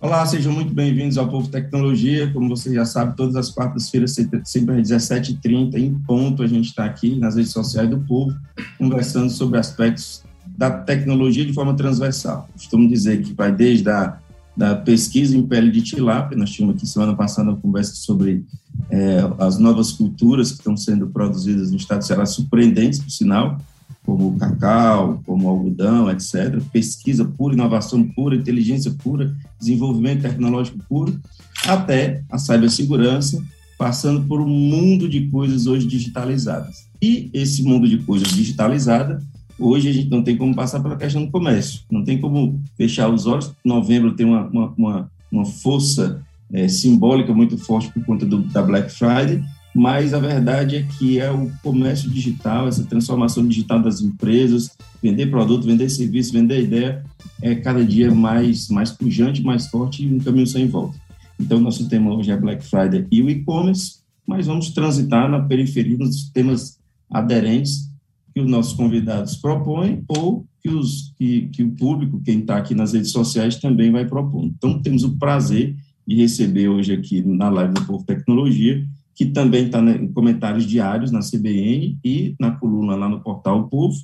Olá, sejam muito bem-vindos ao Povo Tecnologia. Como você já sabe, todas as quartas-feiras, sempre às 17h30, em ponto, a gente está aqui nas redes sociais do Povo, conversando sobre aspectos da tecnologia de forma transversal. Costumo dizer que vai desde a da pesquisa em pele de tilápia, nós tínhamos aqui semana passada uma conversa sobre é, as novas culturas que estão sendo produzidas no estado de Ceará, surpreendentes, por sinal, como o cacau, como o algodão, etc. Pesquisa pura, inovação pura, inteligência pura, desenvolvimento tecnológico puro, até a cibersegurança, passando por um mundo de coisas hoje digitalizadas. E esse mundo de coisas digitalizada Hoje a gente não tem como passar pela questão do comércio, não tem como fechar os olhos. Novembro tem uma, uma, uma, uma força é, simbólica muito forte por conta do, da Black Friday, mas a verdade é que é o comércio digital, essa transformação digital das empresas, vender produto, vender serviço, vender ideia, é cada dia mais, mais pujante, mais forte e um caminho sem volta. Então, nosso tema hoje é Black Friday e o e-commerce, mas vamos transitar na periferia nos temas aderentes que os nossos convidados propõem ou que, os, que, que o público, quem está aqui nas redes sociais, também vai propor. Então, temos o prazer de receber hoje aqui na live do Povo Tecnologia, que também está em comentários diários na CBN e na coluna lá no portal Povo,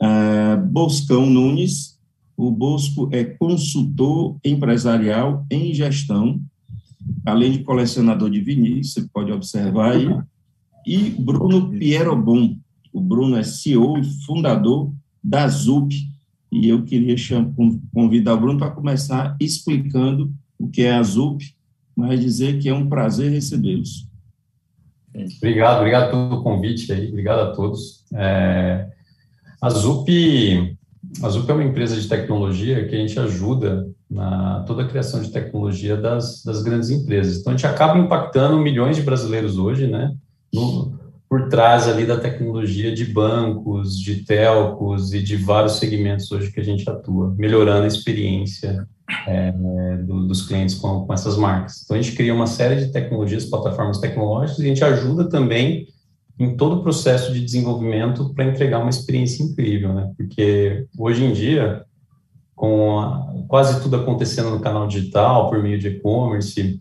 uh, Boscão Nunes, o Bosco é consultor empresarial em gestão, além de colecionador de vinis, você pode observar aí, e Bruno Pierobon, o Bruno é CEO e fundador da ZUP, e eu queria convidar o Bruno para começar explicando o que é a ZUP, mas dizer que é um prazer recebê-los. Obrigado, obrigado pelo convite aí, obrigado a todos. É, a ZUP, a ZUP é uma empresa de tecnologia que a gente ajuda na toda a criação de tecnologia das, das grandes empresas. Então, a gente acaba impactando milhões de brasileiros hoje, né, no, por trás ali da tecnologia de bancos, de telcos e de vários segmentos hoje que a gente atua, melhorando a experiência é, do, dos clientes com, com, essas marcas. Então, a gente cria uma série de tecnologias, plataformas tecnológicas, e a gente ajuda também em todo o processo de desenvolvimento para entregar uma experiência incrível, né? Porque hoje em dia, com a, quase tudo acontecendo no canal digital, por meio de e-commerce,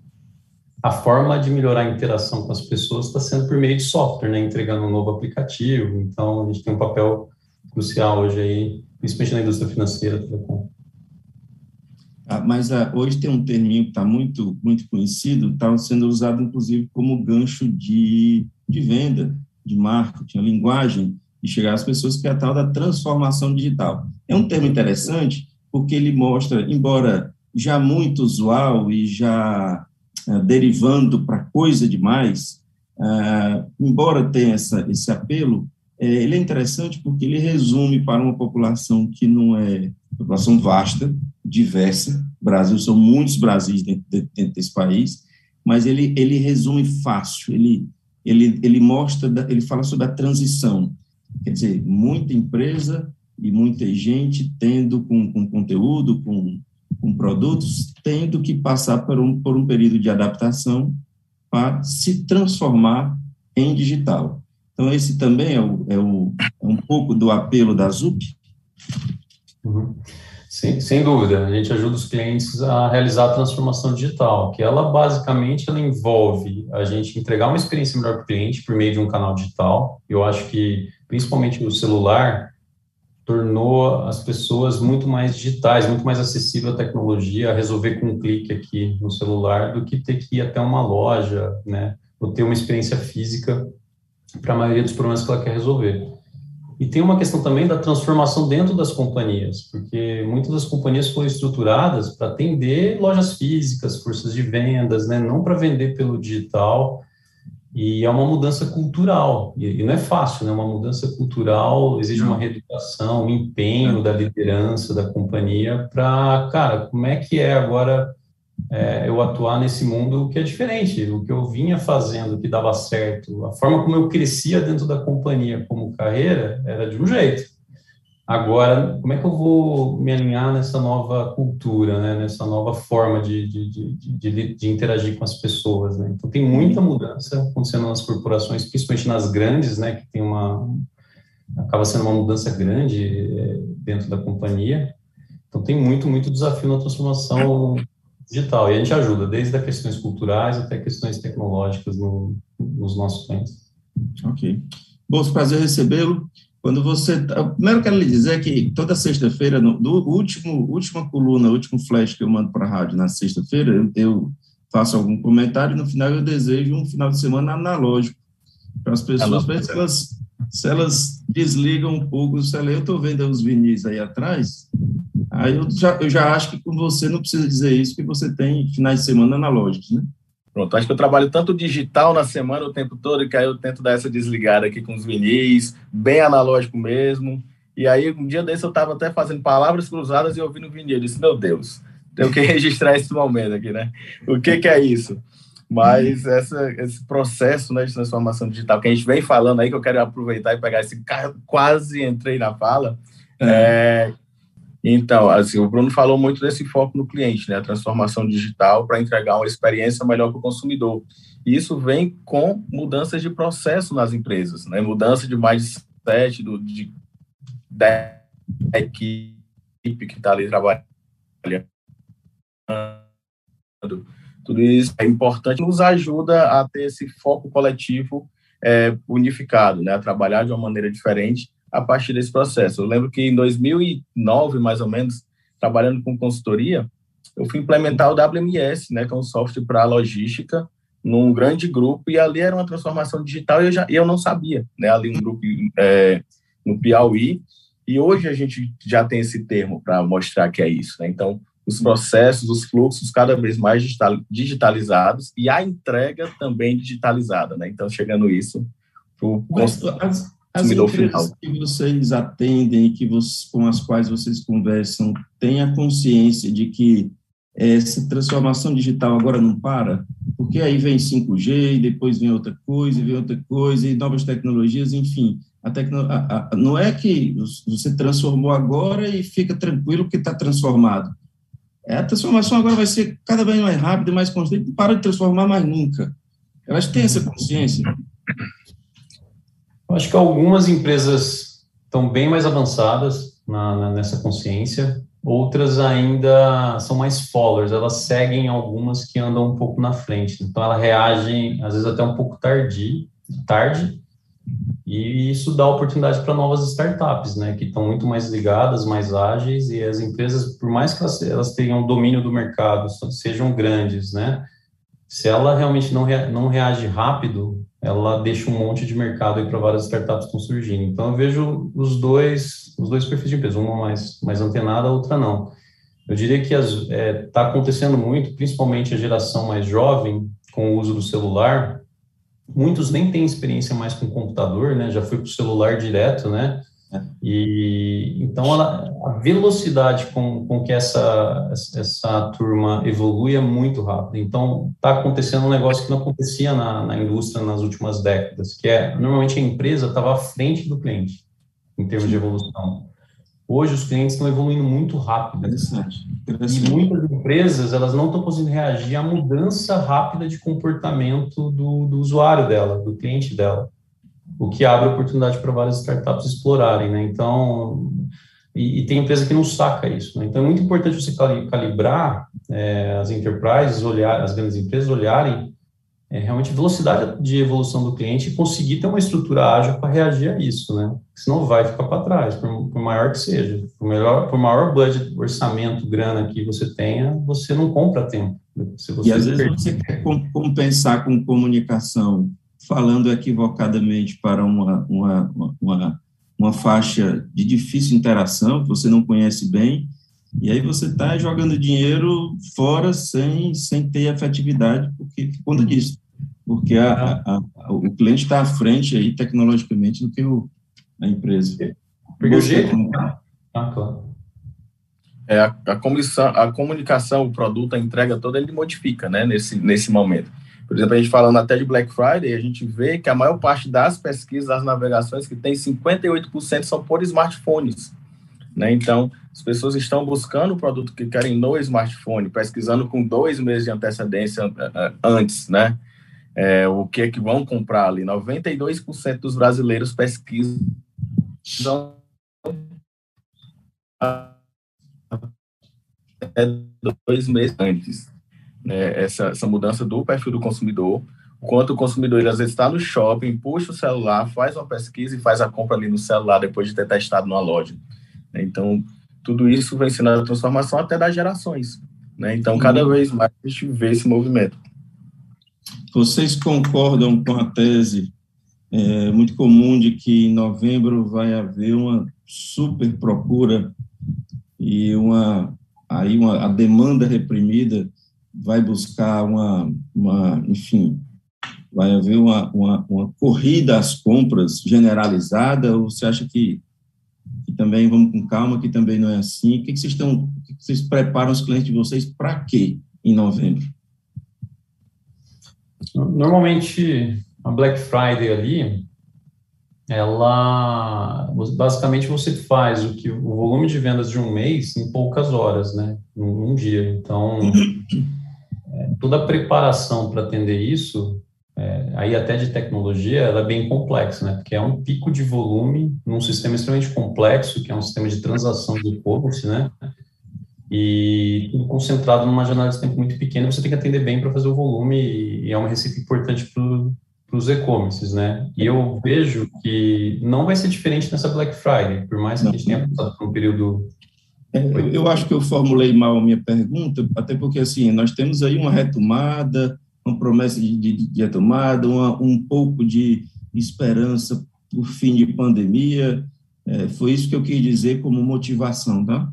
a forma de melhorar a interação com as pessoas está sendo por meio de software, né, entregando um novo aplicativo. Então, a gente tem um papel crucial hoje aí, principalmente na indústria financeira, telecom. Ah, mas ah, hoje tem um terminho que está muito, muito conhecido, está sendo usado inclusive como gancho de, de venda, de marketing, a linguagem de chegar às pessoas, que é a tal da transformação digital. É um termo interessante porque ele mostra, embora já muito usual e já uh, derivando para coisa demais, uh, embora tenha essa, esse apelo, é, ele é interessante porque ele resume para uma população que não é população vasta, diversa. Brasil são muitos Brasis dentro, dentro desse país, mas ele ele resume fácil. Ele ele ele mostra, ele fala sobre a transição. Quer dizer, muita empresa e muita gente tendo com, com conteúdo, com com produtos, tendo que passar por um, por um período de adaptação para se transformar em digital. Então, esse também é, o, é, o, é um pouco do apelo da ZUP? Uhum. Sem, dúvida, a gente ajuda os clientes a realizar a transformação digital, que ela basicamente ela envolve a gente entregar uma experiência melhor para o cliente por meio de um canal digital. Eu acho que, principalmente o celular, tornou as pessoas muito mais digitais, muito mais acessível à tecnologia, a resolver com um clique aqui no celular, do que ter que ir até uma loja, né, ou ter uma experiência física para a maioria dos problemas que ela quer resolver. E tem uma questão também da transformação dentro das companhias, porque muitas das companhias foram estruturadas para atender lojas físicas, forças de vendas, né, não para vender pelo digital, e é uma mudança cultural, e, não é fácil, né? Uma mudança cultural exige uma reeducação, um empenho da liderança da companhia para, cara, como é que é agora é, eu atuar nesse mundo que é diferente, o que eu vinha fazendo, que dava certo, a forma como eu crescia dentro da companhia como carreira era de um jeito. Agora, como é que eu vou me alinhar nessa nova cultura, né? nessa nova forma de, de, de, de, de interagir com as pessoas? Né? Então, tem muita mudança acontecendo nas corporações, principalmente nas grandes, né? que tem uma, acaba sendo uma mudança grande é, dentro da companhia. Então, tem muito, muito desafio na transformação digital. E a gente ajuda, desde as questões culturais até questões tecnológicas no, nos nossos clientes. Ok. Bom, prazer recebê-lo. Quando você. Primeiro, quero lhe dizer que toda sexta-feira, do último, última coluna, último flash que eu mando para a rádio na sexta-feira, eu, eu, faço algum comentário e no final eu desejo um final de semana analógico para as pessoas, para se elas, se elas desligam um pouco o celular. Eu estou vendo os vinis aí atrás, aí eu já, eu já acho que com você não precisa dizer isso, porque você tem finais de semana analógicos, né? Pronto, acho que eu trabalho tanto digital na semana o tempo todo, que aí eu tento dar essa desligada aqui com os vinis, bem analógico mesmo. E aí, um dia desse, eu estava até fazendo palavras cruzadas e ouvindo o vinil. Eu disse, meu Deus, tenho que registrar esse momento aqui, né? O que, que é isso? Mas essa, esse processo né, de transformação digital que a gente vem falando aí, que eu quero aproveitar e pegar esse quase entrei na fala, é. É, então, assim, o Bruno falou muito desse foco no cliente, né? A transformação digital para entregar uma experiência melhor para o consumidor. E isso vem com mudanças de processo nas empresas, né? Mudança de mindset, do, de, da equipe que está ali trabalhando. Tudo isso é importante, nos ajuda a ter esse foco coletivo é, unificado, né? A trabalhar de uma maneira diferente a partir desse processo. Eu lembro que em 2009, mais ou menos, trabalhando com consultoria, eu fui implementar o WMS, né, que é um software para logística, num grande grupo, e ali era uma transformação digital e eu, já, eu não sabia, né, ali um grupo é, no Piauí, e hoje a gente já tem esse termo para mostrar que é isso, né, então os processos, os fluxos cada vez mais digitalizados e a entrega também digitalizada, né, então chegando isso para as empresas que vocês atendem, que vocês, com as quais vocês conversam, têm a consciência de que essa transformação digital agora não para? Porque aí vem 5G, e depois vem outra coisa, e vem outra coisa, e novas tecnologias, enfim. A tecno, a, a, não é que você transformou agora e fica tranquilo porque está transformado. É, a transformação agora vai ser cada vez mais rápida e mais constante, para de transformar mais nunca. Elas têm essa consciência. Eu acho que algumas empresas estão bem mais avançadas na, na, nessa consciência, outras ainda são mais followers, elas seguem algumas que andam um pouco na frente, então ela reage às vezes até um pouco tarde, tarde, e isso dá oportunidade para novas startups, né, que estão muito mais ligadas, mais ágeis, e as empresas, por mais que elas, elas tenham domínio do mercado, sejam grandes, né, se ela realmente não, rea, não reage rápido, ela deixa um monte de mercado para várias startups que estão surgindo. Então eu vejo os dois, os dois perfis de empresa, uma mais, mais antenada, a outra não. Eu diria que está é, tá acontecendo muito, principalmente a geração mais jovem, com o uso do celular. Muitos nem têm experiência mais com computador, né? Já foi para o celular direto, né? E então ela, a velocidade com, com que essa, essa turma evolui é muito rápida. Então está acontecendo um negócio que não acontecia na, na indústria nas últimas décadas, que é normalmente a empresa estava à frente do cliente em termos de evolução. Hoje os clientes estão evoluindo muito rápido. Interessante. Interessante. E muitas empresas elas não estão conseguindo reagir à mudança rápida de comportamento do, do usuário dela, do cliente dela o que abre oportunidade para várias startups explorarem, né? Então, e, e, tem empresa que não saca isso, né? Então, é muito importante você calibrar é, as enterprises, olhar, as grandes empresas olharem é, realmente velocidade de evolução do cliente e conseguir ter uma estrutura ágil para reagir a isso, né? Senão vai ficar para trás, por, por, maior que seja. Por, melhor, por maior budget, orçamento, grana que você tenha, você não compra tempo. e às vezes você quer compensar com comunicação falando equivocadamente para uma, uma, uma, uma faixa de difícil interação, que você não conhece bem, e aí você está jogando dinheiro fora sem, sem ter efetividade, porque por disso. Porque a, a, a, o cliente está à frente aí tecnologicamente do que o, a empresa. Porque o jeito. Ah, claro. É, a, a, comissão, a comunicação, o produto, a entrega toda, ele modifica, né, nesse, nesse momento. Por exemplo, a gente falando até de Black Friday, a gente vê que a maior parte das pesquisas, das navegações que tem 58% são por smartphones. Né? Então, as pessoas estão buscando o produto que querem no smartphone, pesquisando com dois meses de antecedência antes, né? É, o que é que vão comprar ali. 92% dos brasileiros pesquisam é dois meses antes. Né, essa, essa mudança do perfil do consumidor, quanto o consumidor ele, às vezes está no shopping, puxa o celular, faz uma pesquisa e faz a compra ali no celular depois de ter testado numa loja. Então, tudo isso vem sendo a transformação até das gerações. Né? Então, cada uhum. vez mais a gente vê esse movimento. Vocês concordam com a tese é, muito comum de que em novembro vai haver uma super procura e uma aí uma, a demanda reprimida vai buscar uma, uma enfim, vai haver uma, uma, uma corrida às compras generalizada ou você acha que que também vamos com calma, que também não é assim. O que, que vocês estão, que vocês preparam os clientes de vocês para quê em novembro? Normalmente a Black Friday ali, ela basicamente você faz o que o volume de vendas de um mês em poucas horas, né, num, dia. Então, é, toda a preparação para atender isso é, aí até de tecnologia, ela é bem complexa, né? Porque é um pico de volume num sistema extremamente complexo, que é um sistema de transação de e-commerce, né? E tudo concentrado numa janela de tempo muito pequena, você tem que atender bem para fazer o volume e é uma receita importante para os e-commerces, né? E eu vejo que não vai ser diferente nessa Black Friday, por mais que não. a gente tenha passado por um período é, eu acho que eu formulei mal a minha pergunta, até porque assim nós temos aí uma retomada, uma promessa de, de, de retomada, uma, um pouco de esperança por fim de pandemia. É, foi isso que eu quis dizer como motivação, tá?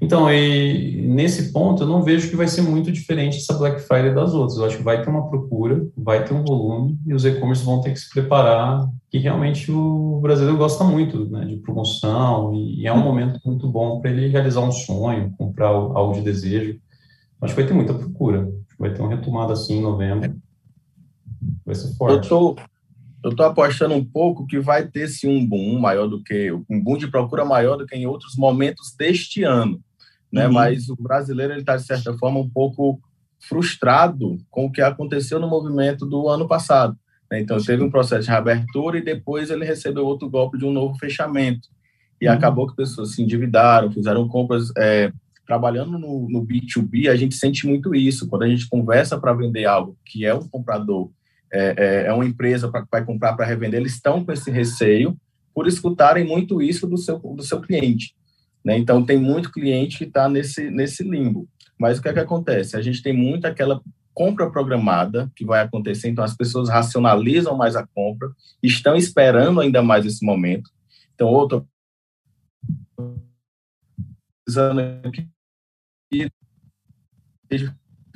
Então, e nesse ponto, eu não vejo que vai ser muito diferente essa Black Friday das outras. Eu acho que vai ter uma procura, vai ter um volume, e os e-commerce vão ter que se preparar, que realmente o brasileiro gosta muito né, de promoção, e é um momento muito bom para ele realizar um sonho, comprar algo de desejo. Acho que vai ter muita procura vai ter uma retomada assim em novembro. Vai ser forte. Eu tô, eu apostando um pouco que vai ter sim um boom maior do que um boom de procura maior do que em outros momentos deste ano, né? Uhum. Mas o brasileiro ele está de certa forma um pouco frustrado com o que aconteceu no movimento do ano passado. Né? Então teve um processo de reabertura e depois ele recebeu outro golpe de um novo fechamento e uhum. acabou que pessoas se endividaram, fizeram compras é, trabalhando no, no B2B, a gente sente muito isso. Quando a gente conversa para vender algo que é um comprador, é, é, é uma empresa para vai comprar para revender, eles estão com esse receio por escutarem muito isso do seu, do seu cliente. Né? Então, tem muito cliente que está nesse, nesse limbo. Mas o que é que acontece? A gente tem muito aquela compra programada que vai acontecer, então as pessoas racionalizam mais a compra, estão esperando ainda mais esse momento. Então, outro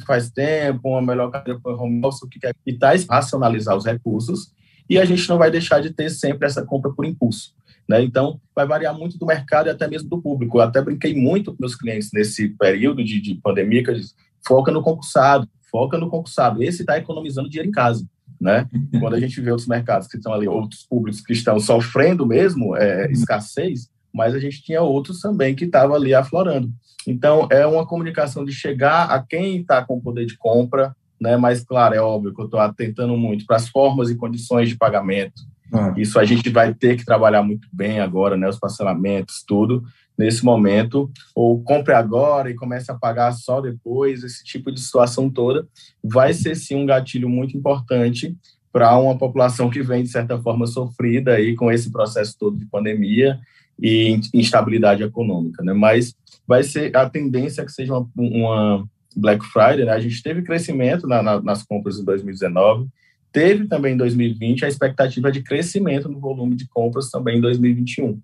faz tempo, uma melhor carreira para home office, o que quer e tais, racionalizar os recursos, e a gente não vai deixar de ter sempre essa compra por impulso. Né? Então, vai variar muito do mercado e até mesmo do público. Eu até brinquei muito com meus clientes nesse período de, de pandemia, que eu disse, foca no concursado, foca no concursado. Esse está economizando dinheiro em casa. Né? Quando a gente vê outros mercados que estão ali, outros públicos que estão sofrendo mesmo é, escassez, mas a gente tinha outros também que estavam ali aflorando. Então, é uma comunicação de chegar a quem está com poder de compra, né? Mas, claro, é óbvio que eu estou atentando muito para as formas e condições de pagamento. Ah. Isso a gente vai ter que trabalhar muito bem agora, né? Os parcelamentos, tudo, nesse momento. Ou compre agora e comece a pagar só depois, esse tipo de situação toda. Vai ser, sim, um gatilho muito importante para uma população que vem, de certa forma, sofrida aí com esse processo todo de pandemia e instabilidade econômica, né? Mas vai ser a tendência que seja uma, uma Black Friday, né? A gente teve crescimento na, na, nas compras em 2019, teve também em 2020 a expectativa de crescimento no volume de compras também em 2021,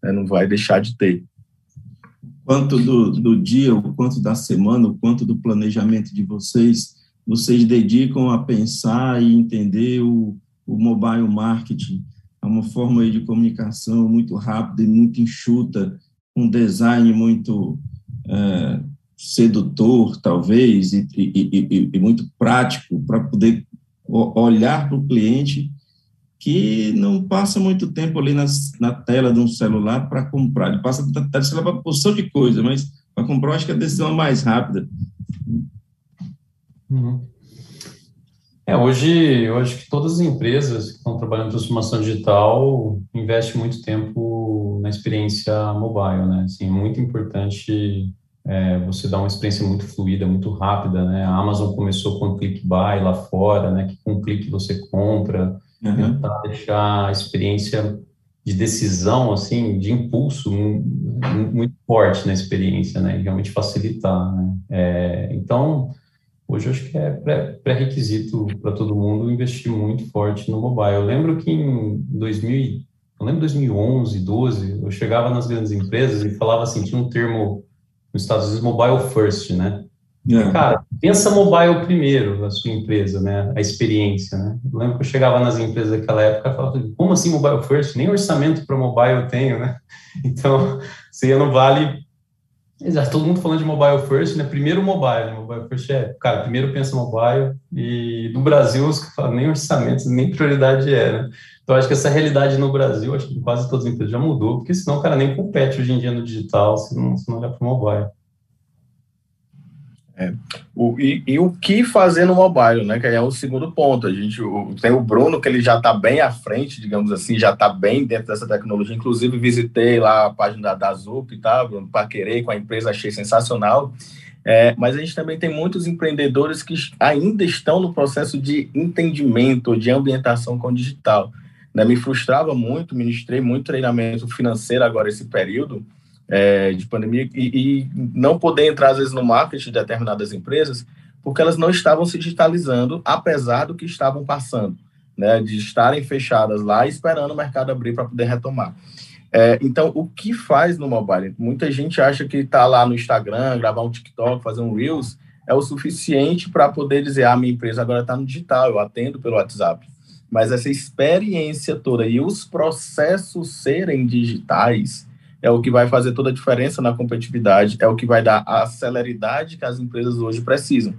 né? Não vai deixar de ter. Quanto do, do dia, o quanto da semana, o quanto do planejamento de vocês, vocês dedicam a pensar e entender o, o mobile marketing é uma forma de comunicação muito rápida e muito enxuta, um design muito é, sedutor, talvez, e, e, e, e muito prático para poder olhar para o cliente que não passa muito tempo ali nas, na tela de um celular para comprar. Ele passa na tela do celular para porção de coisa, mas para comprar, acho que a decisão é mais rápida. Uhum. É, hoje eu acho que todas as empresas que estão trabalhando em transformação digital investem muito tempo na experiência mobile, né? Assim, é muito importante é, você dar uma experiência muito fluida, muito rápida, né? A Amazon começou com click buy lá fora, né? Que com um clique você compra, uhum. tentar deixar a experiência de decisão, assim, de impulso muito forte na experiência, né? E realmente facilitar, né? É, então, hoje eu acho que é pré-requisito para todo mundo investir muito forte no mobile. Eu lembro que em 2000, eu lembro 2011, 12, eu chegava nas grandes empresas e falava assim, tinha um termo nos Estados Unidos, mobile first, né? É. Cara, pensa mobile primeiro, a sua empresa, né? A experiência, né? Eu lembro que eu chegava nas empresas daquela época e falava, como assim mobile first? Nem orçamento para mobile eu tenho, né? Então, você ia no Vale, já todo mundo falando de mobile first, né? Primeiro mobile, né? Mobile first é, cara, primeiro pensa mobile e no Brasil os que falam nem orçamento, nem prioridade é, né? Então, acho que essa realidade no Brasil, acho que quase todas as empresas já mudou, porque senão o cara nem compete hoje em dia no digital, se não, se não olhar para o mobile. É. O, e, e, o que fazer no mobile, né? Que é o segundo ponto. A gente o, tem o Bruno, que ele já está bem à frente, digamos assim, já está bem dentro dessa tecnologia. Inclusive, visitei lá a página da, da Zup, tá? Para querer com a empresa, achei sensacional. É, mas a gente também tem muitos empreendedores que ainda estão no processo de entendimento, de ambientação com o digital. Né? Me frustrava muito, ministrei muito treinamento financeiro agora esse período é, de pandemia e, e, não poder entrar às vezes no marketing de determinadas empresas porque elas não estavam se digitalizando apesar do que estavam passando, né? De estarem fechadas lá esperando o mercado abrir para poder retomar. É, então, o que faz no mobile? Muita gente acha que está lá no Instagram, gravar um TikTok, fazer um Reels, é o suficiente para poder dizer, ah, minha empresa agora está no digital, eu atendo pelo WhatsApp mas essa experiência toda e os processos serem digitais é o que vai fazer toda a diferença na competitividade, é o que vai dar a celeridade que as empresas hoje precisam.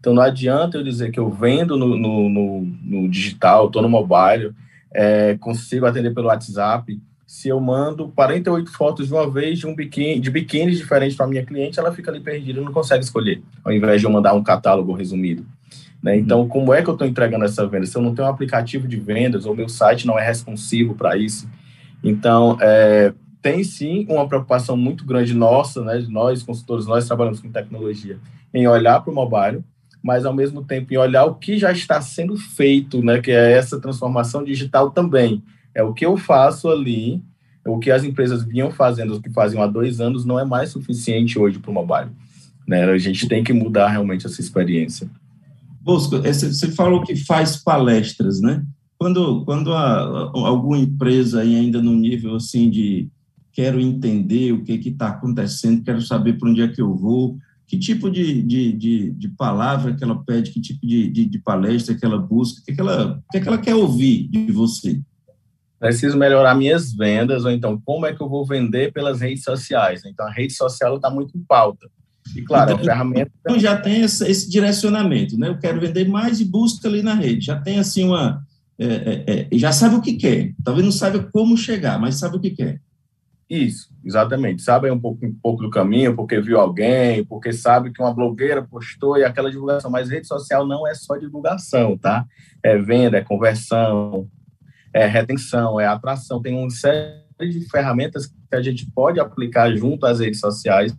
Então, não adianta eu dizer que eu vendo no, no, no, no digital, estou no mobile, é, consigo atender pelo WhatsApp. Se eu mando 48 fotos de uma vez de um biquíni, de biquínis diferentes para minha cliente, ela fica ali perdida e não consegue escolher, ao invés de eu mandar um catálogo resumido. Né? Então, como é que eu estou entregando essa venda? Se eu não tenho um aplicativo de vendas, ou meu site não é responsivo para isso. Então, é, tem sim uma preocupação muito grande nossa, né, nós, consultores, nós trabalhamos com tecnologia, em olhar para o mobile, mas ao mesmo tempo em olhar o que já está sendo feito, né, que é essa transformação digital também. É o que eu faço ali, o que as empresas vinham fazendo, o que faziam há dois anos, não é mais suficiente hoje para o mobile. Né? A gente tem que mudar realmente essa experiência. Bosco, você falou que faz palestras, né? Quando, quando a, alguma empresa ainda no nível assim de quero entender o que está acontecendo, quero saber para onde é que eu vou, que tipo de, de, de, de, palavra que ela pede, que tipo de, de, de palestra que ela busca, o que, que, ela, o que, que ela quer ouvir de você? Preciso melhorar minhas vendas, ou então como é que eu vou vender pelas redes sociais. Então, a rede social está muito em pauta. E claro, então, a ferramenta. Então já tem esse, esse, direcionamento, né? Eu quero vender mais e busca ali na rede. Já tem assim uma. É, é, é, já sabe o que quer. Talvez não saiba como chegar, mas sabe o que quer. Isso, exatamente. Sabe um pouco, um pouco do caminho, porque viu alguém, porque sabe que uma blogueira postou e aquela divulgação. Mas rede social não é só divulgação, tá? É venda, é conversão, é retenção, é atração. Tem uma série de ferramentas que a gente pode aplicar junto às redes sociais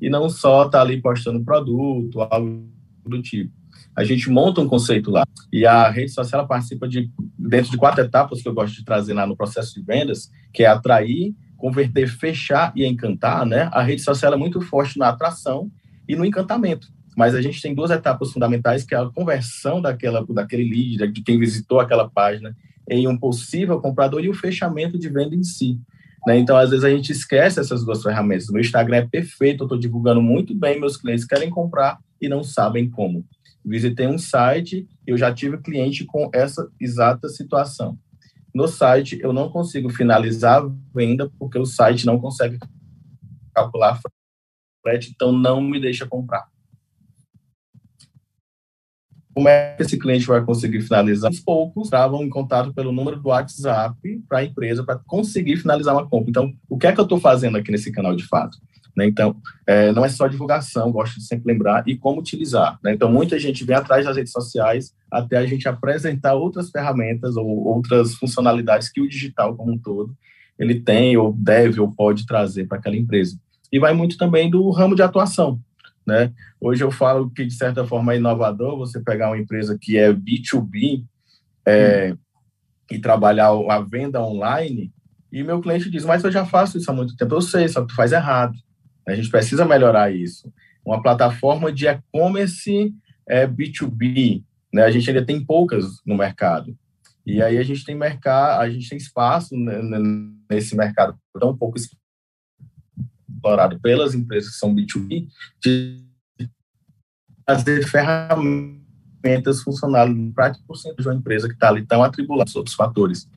e não só estar tá ali postando produto, algo do tipo. A gente monta um conceito lá e a rede social participa de dentro de quatro etapas que eu gosto de trazer lá no processo de vendas, que é atrair, converter, fechar e encantar, né? A rede social é muito forte na atração e no encantamento. Mas a gente tem duas etapas fundamentais, que é a conversão daquela, daquele lead, de quem visitou aquela página, em um possível comprador e o fechamento de venda em si. Né? Então, às vezes, a gente esquece essas duas ferramentas. Meu Instagram é perfeito, eu estou divulgando muito bem, meus clientes querem comprar e não sabem como. Visitei um site, eu já tive cliente com essa exata situação. No site, eu não consigo finalizar a venda porque o site não consegue calcular frete, então não me deixa comprar. Como é que esse cliente vai conseguir finalizar? Os poucos estavam em contato pelo número do WhatsApp para a empresa para conseguir finalizar uma compra. Então, o que é que eu estou fazendo aqui nesse canal de fato? Né? Então, é, não é só divulgação, gosto de sempre lembrar, e como utilizar. Né? Então, muita gente vem atrás das redes sociais até a gente apresentar outras ferramentas ou outras funcionalidades que o digital como um todo ele tem ou deve ou pode trazer para aquela empresa. E vai muito também do ramo de atuação. Né? Hoje eu falo que, de certa forma, é inovador você pegar uma empresa que é B2B é, hum. e trabalhar a venda online, e meu cliente diz, mas eu já faço isso há muito tempo. Eu sei, só que tu faz errado. A gente precisa melhorar isso. Uma plataforma de e-commerce é B2B, né? A gente ainda tem poucas no mercado. E aí a gente tem mercado, a gente tem espaço nesse mercado tão pouco explorado pelas empresas que são B2B de fazer ferramentas funcionais para 40% de uma empresa que está ali tão atribulada a outros fatores.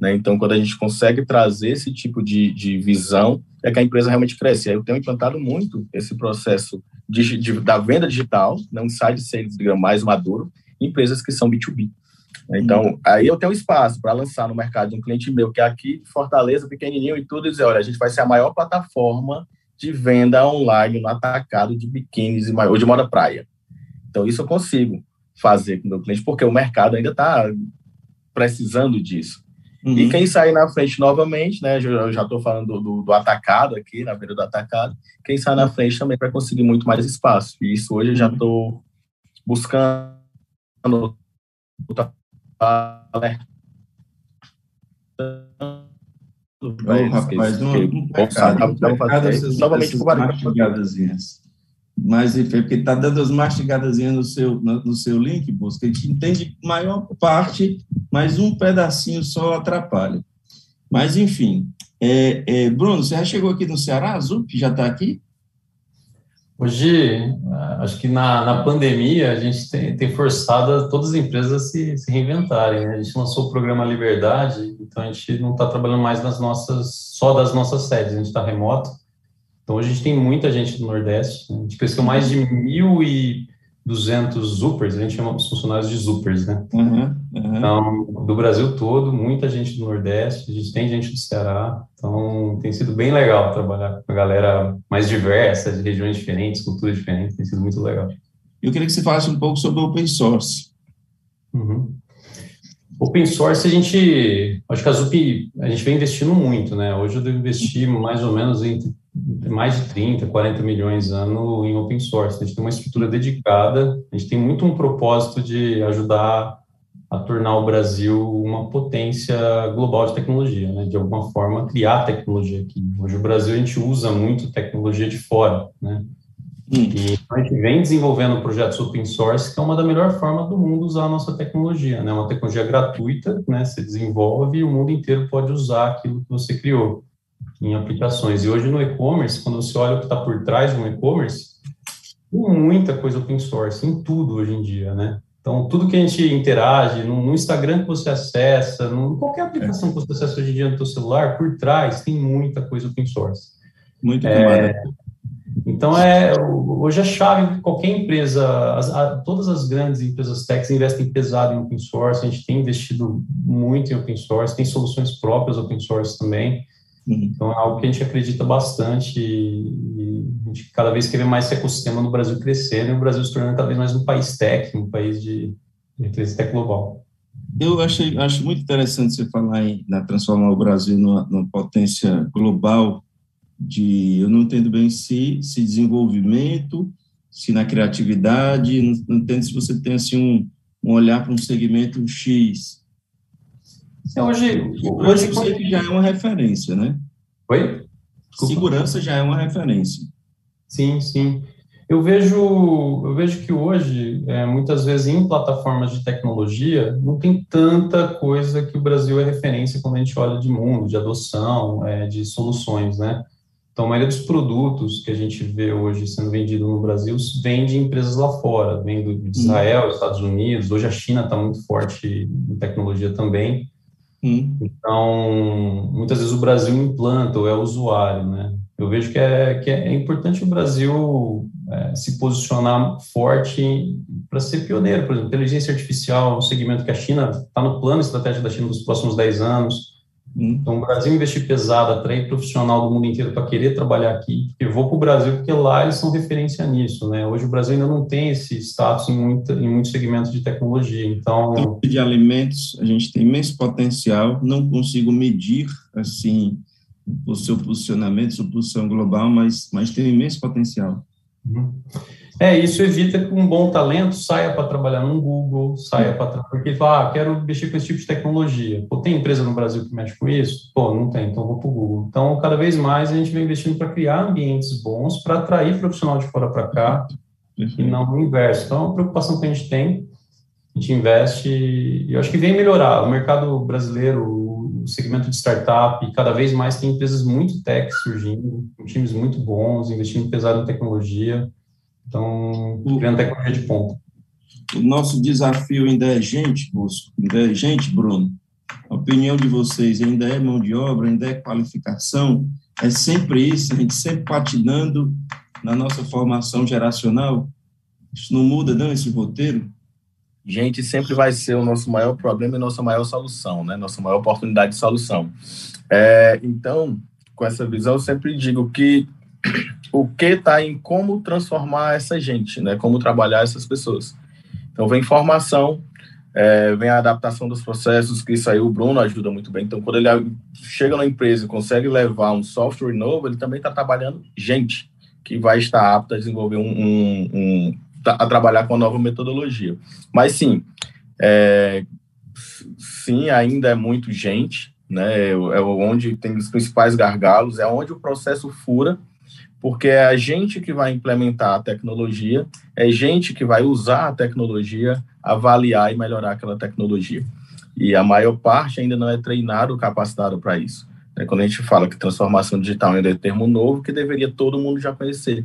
Né? Então, quando a gente consegue trazer esse tipo de, de visão, é que a empresa realmente cresce. Aí eu tenho implantado muito esse processo de, de, da venda digital, não sai de sales digamos, mais maduro, em empresas que são B2B. Então, uhum. aí eu tenho espaço para lançar no mercado de um cliente meu, que é aqui, Fortaleza, pequenininho e tudo, e dizer, olha, a gente vai ser a maior plataforma de venda online no atacado de biquínis ou de moda praia. Então, isso eu consigo fazer com o meu cliente, porque o mercado ainda está precisando disso. Uhum. E quem sair na frente novamente, né? Eu já estou falando do, do, do, atacado aqui, na beira do atacado, quem sai na frente também vai conseguir muito mais espaço. E isso hoje eu já estou uhum. buscando rapaz, um, essas, novamente essas. Mas, enfim, porque está dando as mastigadazinhas no seu, no, seu link, busca, a gente entende maior parte mas um pedacinho só atrapalha. Mas, enfim, é, é, Bruno, você já chegou aqui no Ceará, Azul, que já está aqui? Hoje, acho que na, na pandemia, a gente tem, tem forçado todas as empresas a se, se reinventarem. Né? A gente lançou o programa Liberdade, então a gente não está trabalhando mais nas nossas, só das nossas sedes, a gente está remoto. Então, a gente tem muita gente do Nordeste. Né? A gente cresceu mais de mil e 200 Zupers, a gente chama os funcionários de Zupers, né? Uhum, uhum. Então, do Brasil todo, muita gente do Nordeste, a gente tem gente do Ceará, então tem sido bem legal trabalhar com a galera mais diversa, de regiões diferentes, culturas diferentes, tem sido muito legal. Eu queria que você falasse um pouco sobre o open source. Uhum. Open source, a gente, acho que a ZUP, a gente vem investindo muito, né? Hoje eu devo investir mais ou menos entre mais de 30, 40 milhões ano em open source. A gente tem uma estrutura dedicada, a gente tem muito um propósito de ajudar a tornar o Brasil uma potência global de tecnologia, né? De alguma forma, criar tecnologia aqui. Hoje o Brasil a gente usa muito tecnologia de fora, né? Hum. E a gente vem desenvolvendo projetos open source, que é uma da melhor formas do mundo usar a nossa tecnologia, né? Uma tecnologia gratuita, né? Você desenvolve e o mundo inteiro pode usar aquilo que você criou em aplicações. E hoje no e-commerce, quando você olha o que está por trás de um e-commerce, tem muita coisa open source, em tudo hoje em dia, né? Então, tudo que a gente interage, no, no Instagram que você acessa, no, qualquer aplicação que você acessa hoje em dia no seu celular, por trás tem muita coisa open source. Muito é, Então, é, hoje a chave de qualquer empresa, as, a, todas as grandes empresas techs investem pesado em open source, a gente tem investido muito em open source, tem soluções próprias open source também. Uhum. Então, é algo que a gente acredita bastante e, a gente cada vez quer ver mais esse ecossistema no Brasil crescendo e o Brasil se tornando cada vez mais um país tech, um país de, de tech global. Eu achei, acho muito interessante você falar em na transformar o Brasil numa, numa, potência global de, eu não entendo bem se, se desenvolvimento, se na criatividade, não, não entendo se você tem assim um, um olhar para um segmento X, então, hoje, hoje você já é uma referência, né? Oi? Desculpa. Segurança já é uma referência. Sim, sim. Eu vejo, eu vejo que hoje, é, muitas vezes em plataformas de tecnologia, não tem tanta coisa que o Brasil é referência quando a gente olha de mundo, de adoção, é, de soluções, né? Então, a maioria dos produtos que a gente vê hoje sendo vendido no Brasil vem de empresas lá fora, vem do, de Israel. Estados Unidos. Hoje a China está muito forte em tecnologia também. Hum. Então, muitas vezes o Brasil implanta ou é usuário, né? Eu vejo que é, que é importante o Brasil é, se posicionar forte para ser pioneiro, por exemplo, inteligência artificial, um segmento que a China está no plano estratégico da China dos próximos 10 anos. Então, o Brasil investir pesado, atrair profissional do mundo inteiro para querer trabalhar aqui, eu vou para o Brasil porque lá eles são referência nisso, né? Hoje o Brasil ainda não tem esse status em, muita, em muitos segmentos de tecnologia, então... De alimentos, a gente tem imenso potencial, não consigo medir, assim, o seu posicionamento, sua posição global, mas, mas tem imenso potencial. Uhum. É, isso evita que um bom talento saia para trabalhar no Google, saia para porque fala, ah, quero mexer com esse tipo de tecnologia. Pô, tem empresa no Brasil que mexe com isso? Pô, não tem, então vou para o Google. Então, cada vez mais a gente vem investindo para criar ambientes bons, para atrair profissional de fora para cá, e não o inverso. Então, é uma preocupação que a gente tem, a gente investe, e eu acho que vem melhorar. O mercado brasileiro, o segmento de startup, cada vez mais tem empresas muito tech surgindo, com times muito bons, investindo pesado em tecnologia. Então, criando tecnologia de ponta. O nosso desafio ainda é gente, Bosco, ainda é gente, Bruno. A opinião de vocês ainda é mão de obra, ainda é qualificação, é sempre isso, a gente sempre patinando na nossa formação geracional. Isso não muda, não, esse roteiro? Gente sempre vai ser o nosso maior problema e nossa maior solução, né? Nossa maior oportunidade de solução. É, então, com essa visão, eu sempre digo que o que está em como transformar essa gente, né? Como trabalhar essas pessoas. Então, vem formação, é, vem a adaptação dos processos, que isso aí o Bruno ajuda muito bem. Então, quando ele chega na empresa e consegue levar um software novo, ele também está trabalhando gente que vai estar apta a desenvolver um, um, um a trabalhar com a nova metodologia. Mas sim, é, sim, ainda é muito gente, né? É onde tem os principais gargalos, é onde o processo fura porque é a gente que vai implementar a tecnologia, é gente que vai usar a tecnologia, avaliar e melhorar aquela tecnologia. E a maior parte ainda não é treinado, capacitado para isso. É quando a gente fala que transformação digital ainda é termo novo, que deveria todo mundo já conhecer.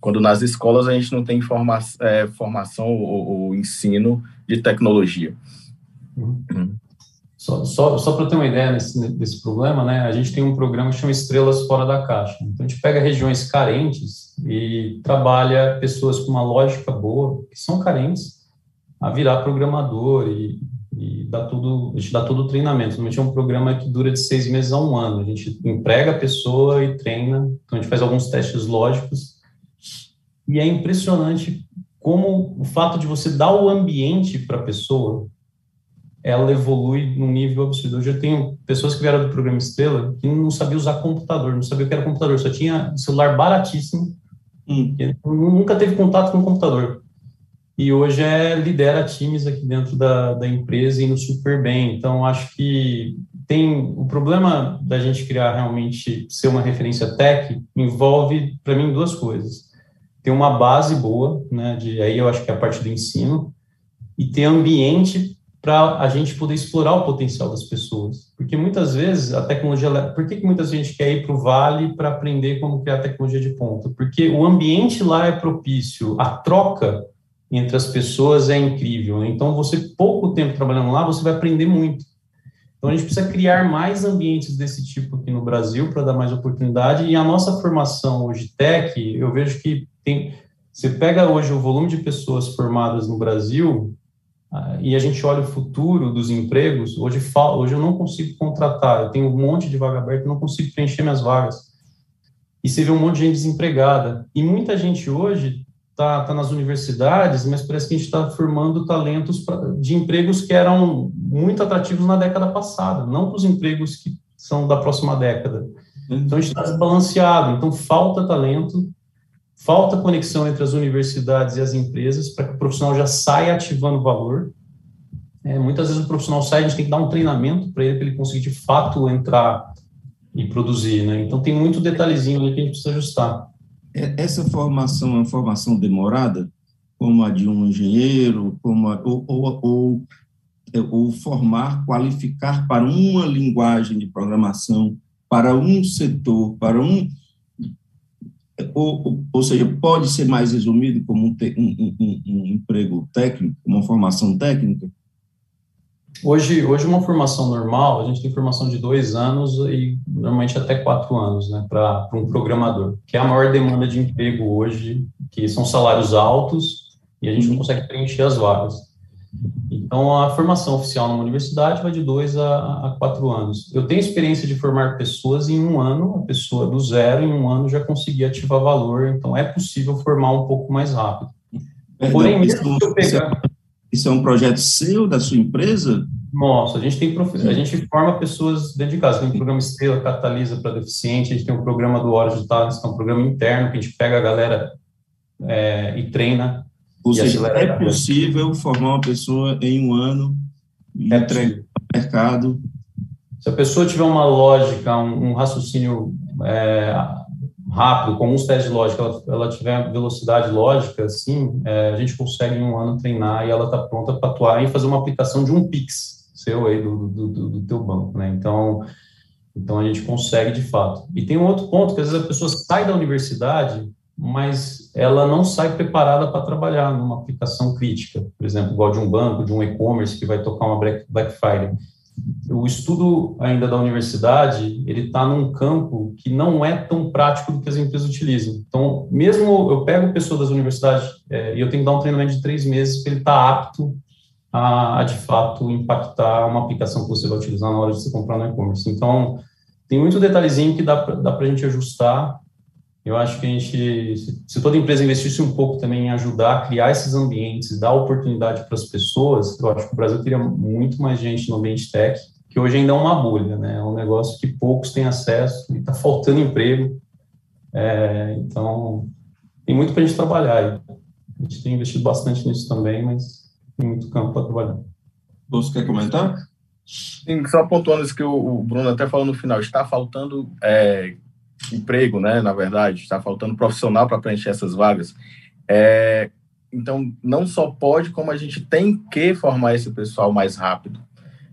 Quando nas escolas a gente não tem forma, é, formação ou, ou, ensino de tecnologia. Uhum. Só, só, só para ter uma ideia nesse, desse problema, né, a gente tem um programa que chama Estrelas Fora da Caixa. Então, a gente pega regiões carentes e trabalha pessoas com uma lógica boa, que são carentes, a virar programador e, e dá tudo, a gente dá todo o treinamento. Normalmente é um programa que dura de seis meses a um ano. A gente emprega a pessoa e treina, então a gente faz alguns testes lógicos. E é impressionante como o fato de você dar o ambiente para a pessoa ela evolui num nível absurdo. Hoje eu tenho pessoas que vieram do programa Estrela que não sabia usar computador, não sabia o que era computador, só tinha celular baratíssimo, hum. nunca teve contato com computador. E hoje é, lidera times aqui dentro da, da empresa indo super bem. Então, acho que tem o problema da gente criar realmente ser uma referência tech envolve, para mim, duas coisas. Ter uma base boa, né, de, aí eu acho que é a parte do ensino, e ter ambiente para a gente poder explorar o potencial das pessoas. Porque muitas vezes a tecnologia. Por que, que muita gente quer ir para o Vale para aprender como criar tecnologia de ponta? Porque o ambiente lá é propício, a troca entre as pessoas é incrível. Então, você, pouco tempo trabalhando lá, você vai aprender muito. Então, a gente precisa criar mais ambientes desse tipo aqui no Brasil para dar mais oportunidade. E a nossa formação hoje, tech, eu vejo que tem. Você pega hoje o volume de pessoas formadas no Brasil, e a gente olha o futuro dos empregos, hoje, hoje eu não consigo contratar, eu tenho um monte de vaga aberta, não consigo preencher minhas vagas. E você vê um monte de gente desempregada. E muita gente hoje está tá nas universidades, mas parece que a gente está formando talentos pra, de empregos que eram muito atrativos na década passada, não para os empregos que são da próxima década. Então a gente está desbalanceado, então falta talento, falta conexão entre as universidades e as empresas para que o profissional já saia ativando valor. É, muitas vezes o profissional sai, a gente tem que dar um treinamento para ele, para ele conseguir de fato entrar e produzir. Né? Então tem muito detalhezinho ali que a gente precisa ajustar. É, essa formação é uma formação demorada, como a de um engenheiro, como a, ou, ou, ou, ou formar, qualificar para uma linguagem de programação, para um setor, para um ou, ou seja, pode ser mais resumido como um, um, um, um emprego técnico, uma formação técnica? Hoje, hoje uma formação normal, a gente tem formação de dois anos e normalmente até quatro anos, né, para um programador, que é a maior demanda de emprego hoje, que são salários altos e a gente não consegue preencher as vagas. Então, a formação oficial numa universidade vai de dois a, a, quatro anos. Eu tenho experiência de formar pessoas em um ano, a pessoa do zero em um ano já conseguia ativar valor, então é possível formar um pouco mais rápido. Perdão, Porém, mesmo isso, pegar... isso é um projeto seu, da sua empresa? Nossa, a gente tem prof... a gente forma pessoas dentro de casa. Tem um programa Estrela Catalisa para deficiente, a gente tem um programa do Hora de Talents, que é um programa interno que a gente pega a galera é, e treina. Ou seja, é possível formar uma pessoa em um ano e é entregar mercado. Se a pessoa tiver uma lógica, um, um raciocínio é, rápido, com uns testes de lógica, ela, ela tiver velocidade lógica, assim, é, a gente consegue em um ano treinar e ela está pronta para atuar e fazer uma aplicação de um Pix seu aí do, do, do, do teu banco, né? Então, então a gente consegue de fato. E tem um outro ponto que às vezes a pessoa sai da universidade, mas ela não sai preparada para trabalhar numa aplicação crítica, por exemplo, igual de um banco, de um e-commerce que vai tocar uma Black Friday. O estudo ainda da universidade, ele está num campo que não é tão prático do que as empresas utilizam. Então, mesmo eu pego pessoas das universidades é, e eu tenho que dar um treinamento de três meses para ele estar tá apto a, a, de fato, impactar uma aplicação que você vai utilizar na hora de você comprar no e-commerce. Então, tem muito detalhezinho que dá para a gente ajustar. Eu acho que a gente, se, toda empresa investisse um pouco também em ajudar a criar esses ambientes, dar oportunidade para as pessoas, eu acho que o Brasil teria muito mais gente no ambiente tech, que hoje ainda é uma bolha, né? É um negócio que poucos têm acesso e está faltando emprego. É, então, tem muito para a gente trabalhar. A gente tem investido bastante nisso também, mas tem muito campo para trabalhar. Você quer comentar? Sim, só pontuando isso que o Bruno até falou no final, está faltando é, emprego, né? Na verdade, está faltando profissional para preencher essas vagas. É, então, não só pode, como a gente tem que formar esse pessoal mais rápido.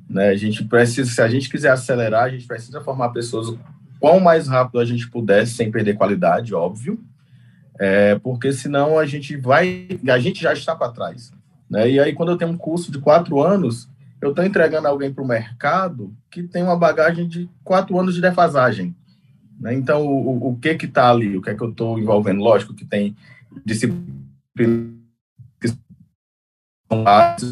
Né? A gente precisa, se a gente quiser acelerar, a gente precisa formar pessoas quão mais rápido a gente puder, sem perder qualidade, óbvio, é, porque senão a gente vai, a gente já está para trás. Né? E aí, quando eu tenho um curso de quatro anos, eu estou entregando alguém para o mercado que tem uma bagagem de quatro anos de defasagem. Né? Então, o, o que que está ali? O que é que eu estou envolvendo? Lógico que tem disciplinas que são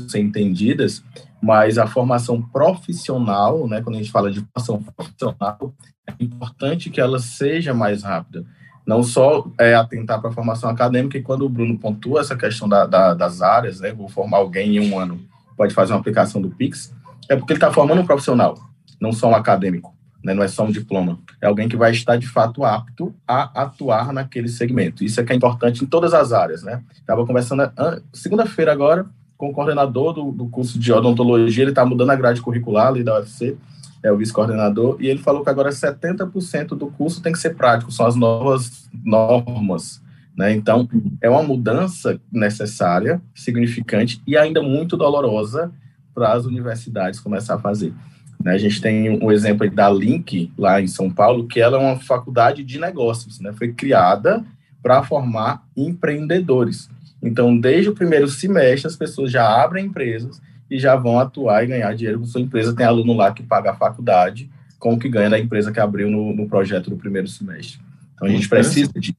ser entendidas, mas a formação profissional, né, quando a gente fala de formação profissional, é importante que ela seja mais rápida não só é, atentar para a formação acadêmica, e quando o Bruno pontua essa questão da, da, das áreas, né, vou formar alguém em um ano, pode fazer uma aplicação do PIX, é porque ele está formando um profissional, não só um acadêmico, né, não é só um diploma, é alguém que vai estar de fato apto a atuar naquele segmento. Isso é que é importante em todas as áreas. Né? Estava conversando segunda-feira agora com o coordenador do, do curso de odontologia, ele está mudando a grade curricular ali da UFC, é o vice-coordenador, e ele falou que agora 70% do curso tem que ser prático, são as novas normas. Né? Então, é uma mudança necessária, significante e ainda muito dolorosa para as universidades começar a fazer. Né? A gente tem um exemplo da Link, lá em São Paulo, que ela é uma faculdade de negócios, né? foi criada para formar empreendedores. Então, desde o primeiro semestre, as pessoas já abrem empresas e já vão atuar e ganhar dinheiro com sua empresa. Tem aluno lá que paga a faculdade com o que ganha da empresa que abriu no, no projeto do primeiro semestre. Então a gente precisa de.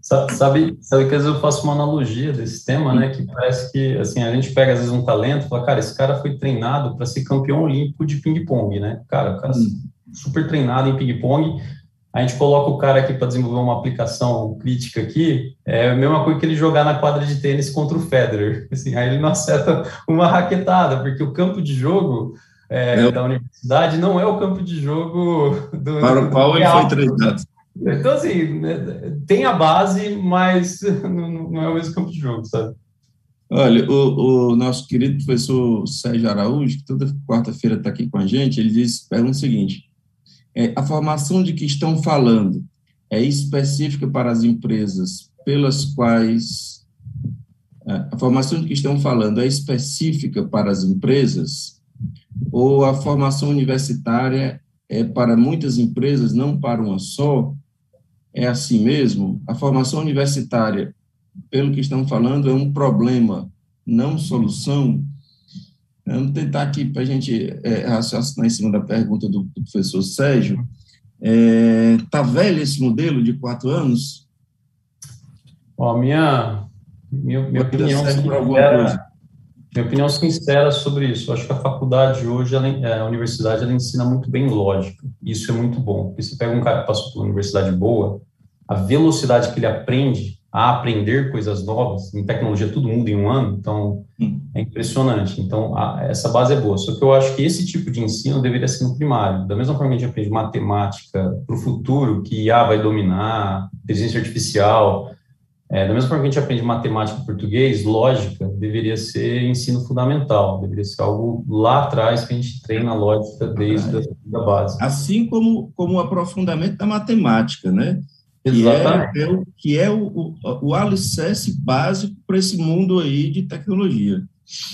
Sabe, sabe que às vezes eu faço uma analogia desse tema, né? Que parece que assim a gente pega às vezes um talento, e fala, cara, esse cara foi treinado para ser campeão olímpico de ping-pong, né? Cara, o cara hum. super treinado em ping-pong, a gente coloca o cara aqui para desenvolver uma aplicação crítica aqui, é a mesma coisa que ele jogar na quadra de tênis contra o Federer. Assim, aí ele não acerta uma raquetada, porque o campo de jogo é, é. da universidade não é o campo de jogo do. Para o qual ele foi treinado. Então, assim, né, tem a base, mas não é o mesmo campo de jogo, sabe? Olha, o, o nosso querido professor Sérgio Araújo, que toda quarta-feira está aqui com a gente, ele diz, pergunta o seguinte, é, a formação de que estão falando é específica para as empresas pelas quais é, a formação de que estão falando é específica para as empresas ou a formação universitária é para muitas empresas, não para uma só? É assim mesmo? A formação universitária, pelo que estão falando, é um problema, não solução? Vamos tentar aqui para a gente é, raciocinar em cima da pergunta do, do professor Sérgio. Está é, tá velho esse modelo de quatro anos? Ó, minha, minha, minha opinião era, Minha opinião sincera sobre isso. Eu acho que a faculdade hoje, ela, é, a universidade, ela ensina muito bem lógica. Isso é muito bom. Porque você pega um cara que passou por uma universidade boa, a velocidade que ele aprende a aprender coisas novas, em tecnologia tudo muda em um ano, então é impressionante. Então, a, essa base é boa. Só que eu acho que esse tipo de ensino deveria ser no primário. Da mesma forma que a gente aprende matemática para o futuro, que IA vai dominar, inteligência artificial, é, da mesma forma que a gente aprende matemática e português, lógica deveria ser ensino fundamental, deveria ser algo lá atrás que a gente treina a lógica desde a da base. Assim como, como o aprofundamento da matemática, né? Exatamente. Que é, é o, que é o, o, o alicerce básico para esse mundo aí de tecnologia.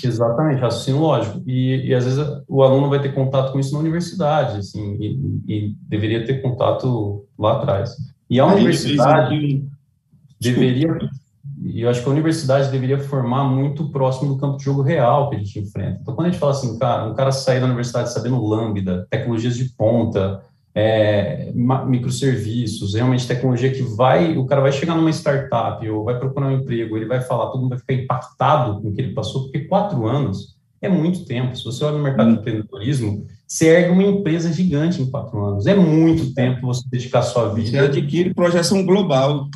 Exatamente, raciocínio lógico. E, e, às vezes o aluno vai ter contato com isso na universidade, assim, e, e deveria ter contato lá atrás. E a universidade deveria, e eu acho que a universidade deveria formar muito próximo do campo de jogo real que a gente enfrenta. Então, quando a gente fala assim, cara, um cara sair da universidade sabendo Lambda, tecnologias de ponta, é, microserviços, realmente tecnologia que vai, o cara vai chegar numa startup ou vai procurar um emprego, ele vai falar, todo mundo vai ficar impactado com o que ele passou, porque quatro anos é muito tempo. Se você olha no mercado hum. de empreendedorismo, você ergue uma empresa gigante em quatro anos. É muito tempo você dedicar a sua vida. Você adquire projeção global.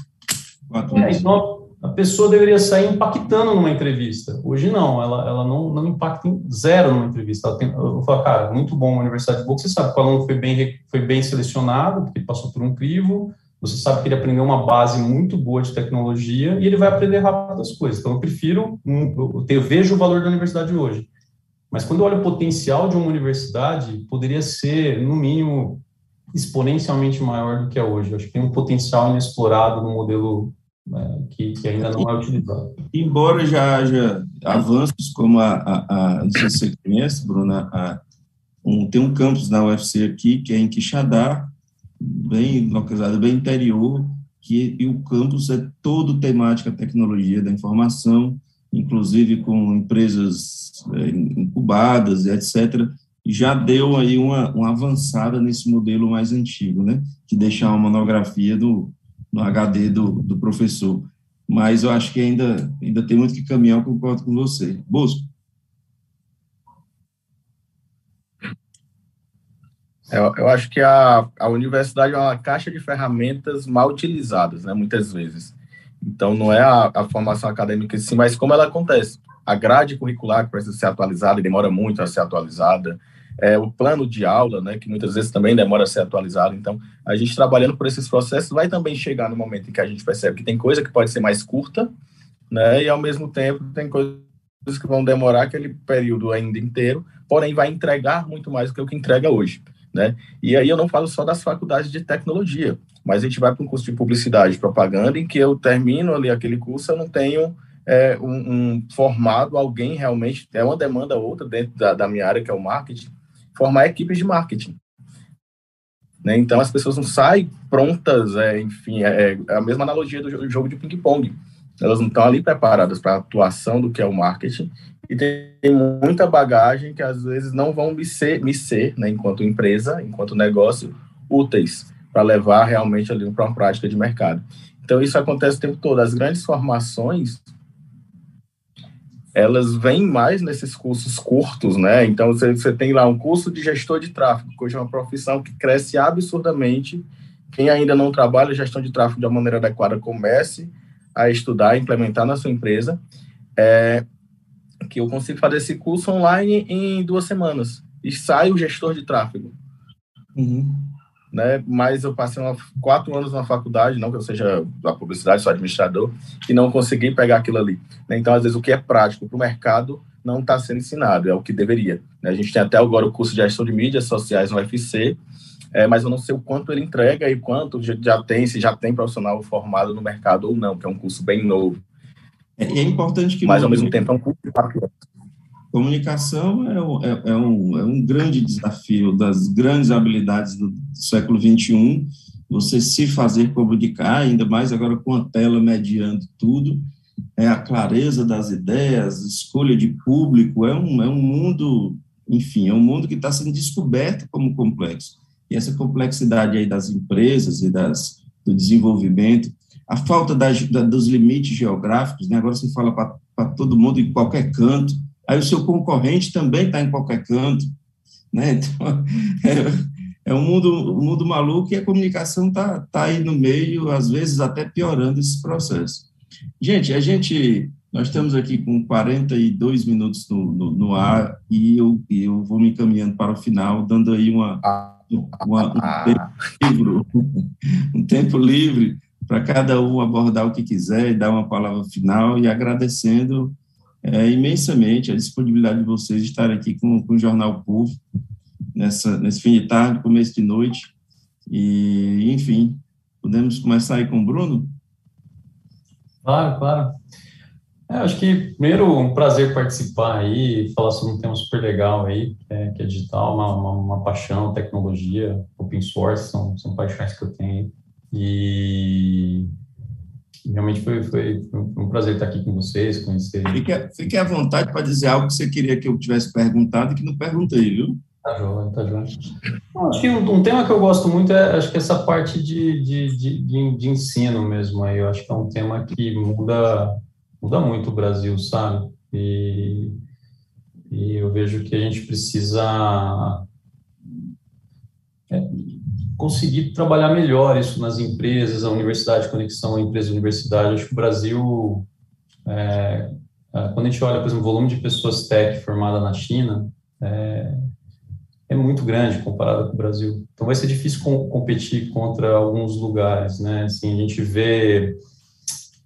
É, então, a pessoa deveria sair impactando numa entrevista. Hoje não, ela, ela não, não impacta em zero numa entrevista. Ela tem, eu falo, cara, muito bom a Universidade de Boca, você sabe que o aluno foi bem, foi bem selecionado, porque ele passou por um crivo, você sabe que ele aprendeu uma base muito boa de tecnologia e ele vai aprender rápido as coisas. Então, eu prefiro, eu, eu vejo o valor da universidade hoje. Mas quando eu olho o potencial de uma universidade, poderia ser, no mínimo, exponencialmente maior do que é hoje. Eu acho que tem um potencial inexplorado no modelo né, que, que, ainda não é utilizado. Embora já haja avanços, como a, a, a você conhece, Bruna, a, um, tem um campus na UFC aqui, que é em Quixadá, bem localizado, bem interior, que, e o campus é todo temática tecnologia da informação, inclusive com empresas é, incubadas, etc., já deu aí uma, uma avançada nesse modelo mais antigo, né, que deixa uma monografia do, no HD do, do professor. Mas eu acho que ainda, ainda tem muito que caminhar, eu concordo com você. Bosco. Eu, eu acho que a, a universidade é uma caixa de ferramentas mal utilizadas, né, muitas vezes. Então, não é a, a formação acadêmica em si, mas como ela acontece. A grade curricular que precisa ser atualizada demora muito a ser atualizada, é, o plano de aula, né, que muitas vezes também demora a ser atualizado. Então, a gente trabalhando por esses processos vai também chegar no momento em que a gente percebe que tem coisa que pode ser mais curta, né, e ao mesmo tempo tem coisas que vão demorar aquele período ainda inteiro, porém vai entregar muito mais do que o que entrega hoje, né? E aí eu não falo só das faculdades de tecnologia, mas a gente vai para um curso de publicidade e propaganda em que eu termino ali aquele curso, eu não tenho é, um, um, formado alguém realmente, é uma demanda outra dentro da, da minha área, que é o marketing, formar equipes de marketing. Né? Então, as pessoas não saem prontas, é, enfim, é, é, a mesma analogia do jogo de ping-pong. Elas não estão ali preparadas para a atuação do que é o marketing e tem muita bagagem que às vezes não vão me ser, me ser né, enquanto empresa, enquanto negócio, úteis para levar realmente ali para uma prática de mercado. Então, isso acontece o tempo todo. As grandes formações, elas vêm mais nesses cursos curtos, né? Então, você, você tem lá um curso de gestor de tráfego, que hoje é uma profissão que cresce absurdamente. Quem ainda não trabalha gestão de tráfego de uma maneira adequada, comece a estudar, implementar na sua empresa. É, que eu consigo fazer esse curso online em duas semanas. E sai o gestor de tráfego. Uhum né? Mas eu passei uma, quatro anos na faculdade, não que eu seja da publicidade, sou administrador, e não consegui pegar aquilo ali. Né? Então, às vezes, o que é prático para o mercado não está sendo ensinado, é o que deveria. Né? A gente tem até agora o curso de gestão de mídias sociais no UFC, é, mas eu não sei o quanto ele entrega e quanto já tem, se já tem profissional formado no mercado ou não, que é um curso bem novo. É, é importante que... Mas, ao mesmo tempo, é um curso de quatro anos. Comunicação é um, é, é, um, é um grande desafio das grandes habilidades do século XXI, você se fazer comunicar, ainda mais agora com a tela mediando tudo, é a clareza das ideias, escolha de público, é um, é um mundo, enfim, é um mundo que está sendo descoberto como complexo. E essa complexidade aí das empresas e das, do desenvolvimento, a falta da, dos limites geográficos, né? agora se fala para todo mundo em qualquer canto, aí o seu concorrente também está em qualquer canto, né? Então, é, é um mundo, um mundo maluco e a comunicação está tá aí no meio, às vezes até piorando esse processo. Gente, a gente, nós estamos aqui com 42 minutos no, no, no ar e eu, eu vou me encaminhando para o final, dando aí uma, uma um, tempo livre, um tempo livre para cada um abordar o que quiser e dar uma palavra final e agradecendo é, imensamente a disponibilidade de vocês de estar aqui com, com o Jornal Povo nessa, nesse fim de tarde, começo de noite. E, enfim, podemos começar aí com o Bruno? Claro, claro. É, acho que, primeiro, um prazer participar aí, falar sobre um tema super legal aí, é, que é digital, uma, uma, uma, paixão, tecnologia, open source, são, são paixões que eu tenho. E realmente foi, foi, um prazer estar aqui com vocês, conhecer. Fique, fique à vontade para dizer algo que você queria que eu tivesse perguntado e que não perguntei, viu? Tá joia, tá joia. acho que um, um, tema que eu gosto muito é acho que essa parte de, de, de, de, ensino mesmo aí. Eu acho que é um tema que muda, muda muito o Brasil, sabe? E, e eu vejo que a gente precisa conseguir trabalhar melhor isso nas empresas, a universidade, conexão empresa-universidade. Acho que o Brasil, é, é, quando a gente olha, por exemplo, o volume de pessoas tech formada na China, é, é muito grande comparado com o Brasil. Então vai ser difícil com, competir contra alguns lugares, né? Assim, a gente vê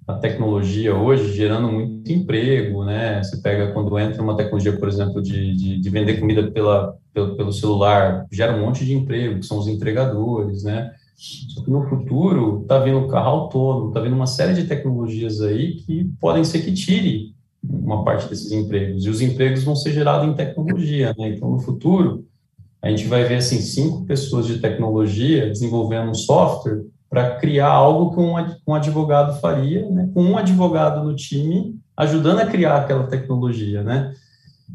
a tecnologia hoje gerando muito emprego, né? Você pega quando entra uma tecnologia, por exemplo, de, de, de vender comida pela, pelo, pelo, celular, gera um monte de emprego, que são os entregadores, né? Só que no futuro está vindo carro autônomo, está vindo uma série de tecnologias aí que podem ser que tire uma parte desses empregos. E os empregos vão ser gerados em tecnologia, né? Então, no futuro, a gente vai ver, assim, cinco pessoas de tecnologia desenvolvendo um software para criar algo que um, advogado faria, né? com um advogado no time ajudando a criar aquela tecnologia, né?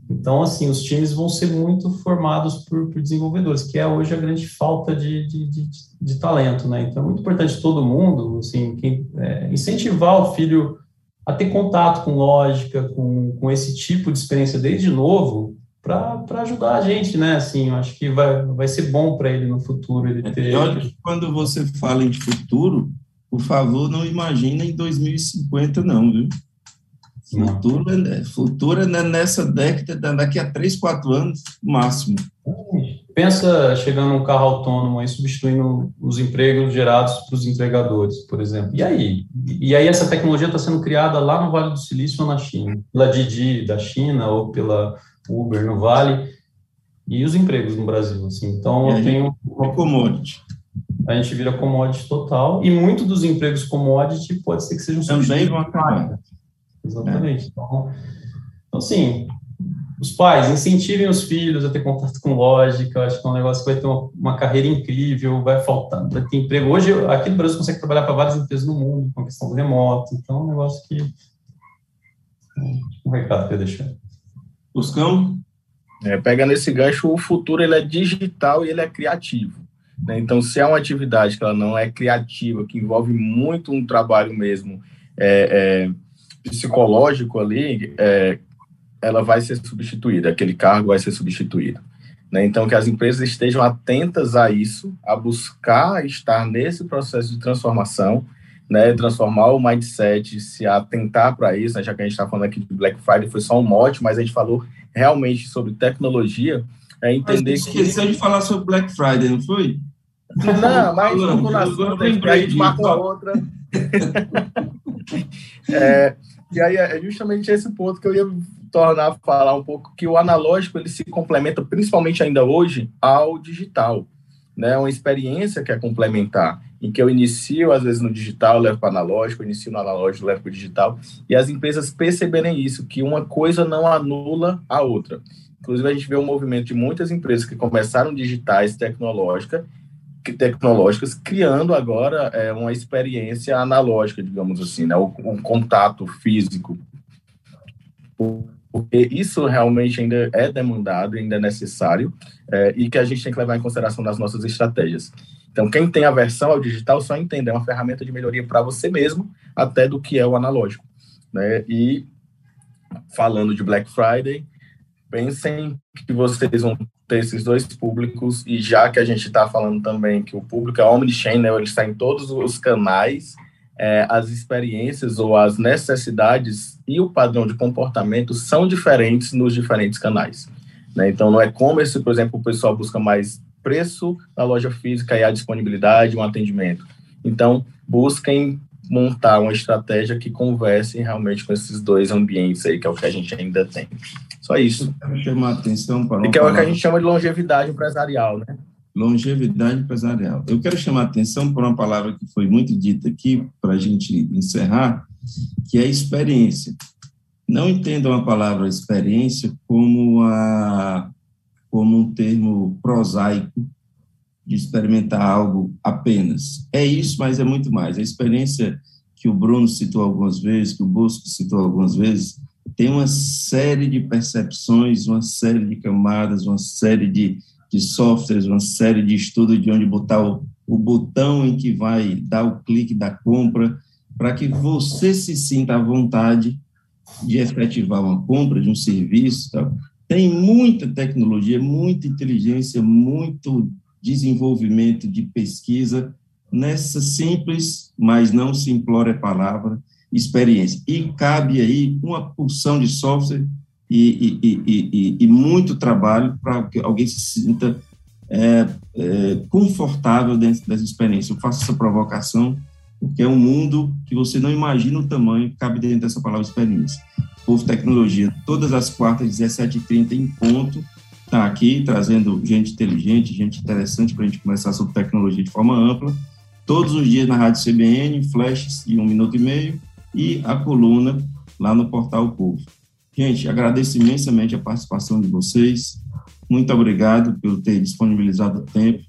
Então, assim, os times vão ser muito formados por, por desenvolvedores, que é hoje a grande falta de, de, de, de, talento, né? Então, é muito importante todo mundo, assim, quem, é, incentivar o filho a ter contato com lógica, com, com esse tipo de experiência desde novo, para ajudar a gente, né? Assim, eu acho que vai, vai ser bom para ele no futuro. Ele é ter... Que quando você fala em futuro, por favor, não imagina em 2050, não, viu? Futuro, é, futuro é nessa década, daqui a 3, 4 anos, máximo. Pensa chegando um carro autônomo aí, substituindo os empregos gerados para os entregadores, por exemplo. E aí? E aí essa tecnologia está sendo criada lá no Vale do Silício ou na China? Pela Didi da China ou pela Uber no Vale e os empregos no Brasil, assim. Então, eu tenho uma commodity. A gente vira commodity total e muito dos empregos commodity pode ser que sejam também vão acabar. Exatamente. É. Então, então, assim, os pais incentivem os filhos a ter contato com lógica. Acho que é um negócio que vai ter uma, uma carreira incrível, vai faltar, vai ter emprego. Hoje, aqui no Brasil, consegue trabalhar para várias empresas no mundo com a questão do remoto. Então, é um negócio que. Um recado que eu deixar. Buscão? É, pega nesse gancho, o futuro ele é digital e ele é criativo. Né? Então, se é uma atividade que ela não é criativa, que envolve muito um trabalho mesmo é, é, psicológico ali, é, ela vai ser substituída, aquele cargo vai ser substituído. Né? Então, que as empresas estejam atentas a isso, a buscar estar nesse processo de transformação, né, transformar o mindset, se atentar para isso, né, já que a gente está falando aqui de Black Friday, foi só um mote, mas a gente falou realmente sobre tecnologia, é entender mas que... esqueceu de falar sobre Black Friday, não foi? Não, mas no assunto, a gente marca outra. é, e aí é justamente esse ponto que eu ia tornar falar um pouco, que o analógico ele se complementa, principalmente ainda hoje, ao digital. Né, uma experiência que é complementar em que eu inicio, às vezes, no digital, levo para o analógico, inicio no analógico, levo para o digital, e as empresas perceberem isso, que uma coisa não anula a outra. Inclusive, a gente vê um movimento de muitas empresas que começaram digitais, tecnológica, tecnológicas, criando agora é, uma experiência analógica, digamos assim, né? um contato físico. Porque isso realmente ainda é demandado, ainda é necessário, é, e que a gente tem que levar em consideração nas nossas estratégias. Então, quem tem aversão ao digital só entende, é uma ferramenta de melhoria para você mesmo, até do que é o analógico. Né? E falando de Black Friday, pensem que vocês vão ter esses dois públicos, e já que a gente está falando também que o público é omnichannel, ele está em todos os canais, é, as experiências ou as necessidades e o padrão de comportamento são diferentes nos diferentes canais. Né? Então, no e-commerce, por exemplo, o pessoal busca mais preço na loja física e a disponibilidade, um atendimento. Então, busquem montar uma estratégia que converse realmente com esses dois ambientes aí, que é o que a gente ainda tem. Só isso. Quero chamar a atenção para E que é o que a gente chama de longevidade empresarial, né? Longevidade empresarial. Eu quero chamar a atenção para uma palavra que foi muito dita aqui, para a gente encerrar, que é experiência. Não entendam a palavra experiência como, a, como um termo prosaico de experimentar algo apenas. É isso, mas é muito mais. A experiência que o Bruno citou algumas vezes, que o Bosco citou algumas vezes, tem uma série de percepções, uma série de camadas, uma série de, de softwares, uma série de estudos de onde botar o, o botão em que vai dar o clique da compra, para que você se sinta à vontade de efetivar uma compra de um serviço. Tem muita tecnologia, muita inteligência, muito desenvolvimento de pesquisa nessa simples, mas não simplória palavra, experiência. E cabe aí uma porção de software e, e, e, e muito trabalho para que alguém se sinta é, é, confortável dentro dessa experiência. Eu faço essa provocação porque é um mundo que você não imagina o tamanho que cabe dentro dessa palavra experiência. Povo Tecnologia, todas as quartas, 17h30 em ponto, está aqui trazendo gente inteligente, gente interessante para a gente conversar sobre tecnologia de forma ampla. Todos os dias na Rádio CBN, flashes de um minuto e meio, e a coluna lá no Portal Povo. Gente, agradeço imensamente a participação de vocês. Muito obrigado por ter disponibilizado o tempo.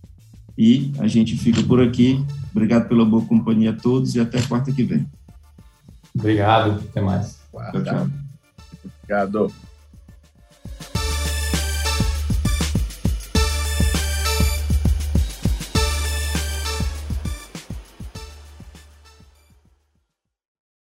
E a gente fica por aqui. Obrigado pela boa companhia a todos e até quarta que vem. Obrigado. Até mais. Tchau, tchau. Obrigado.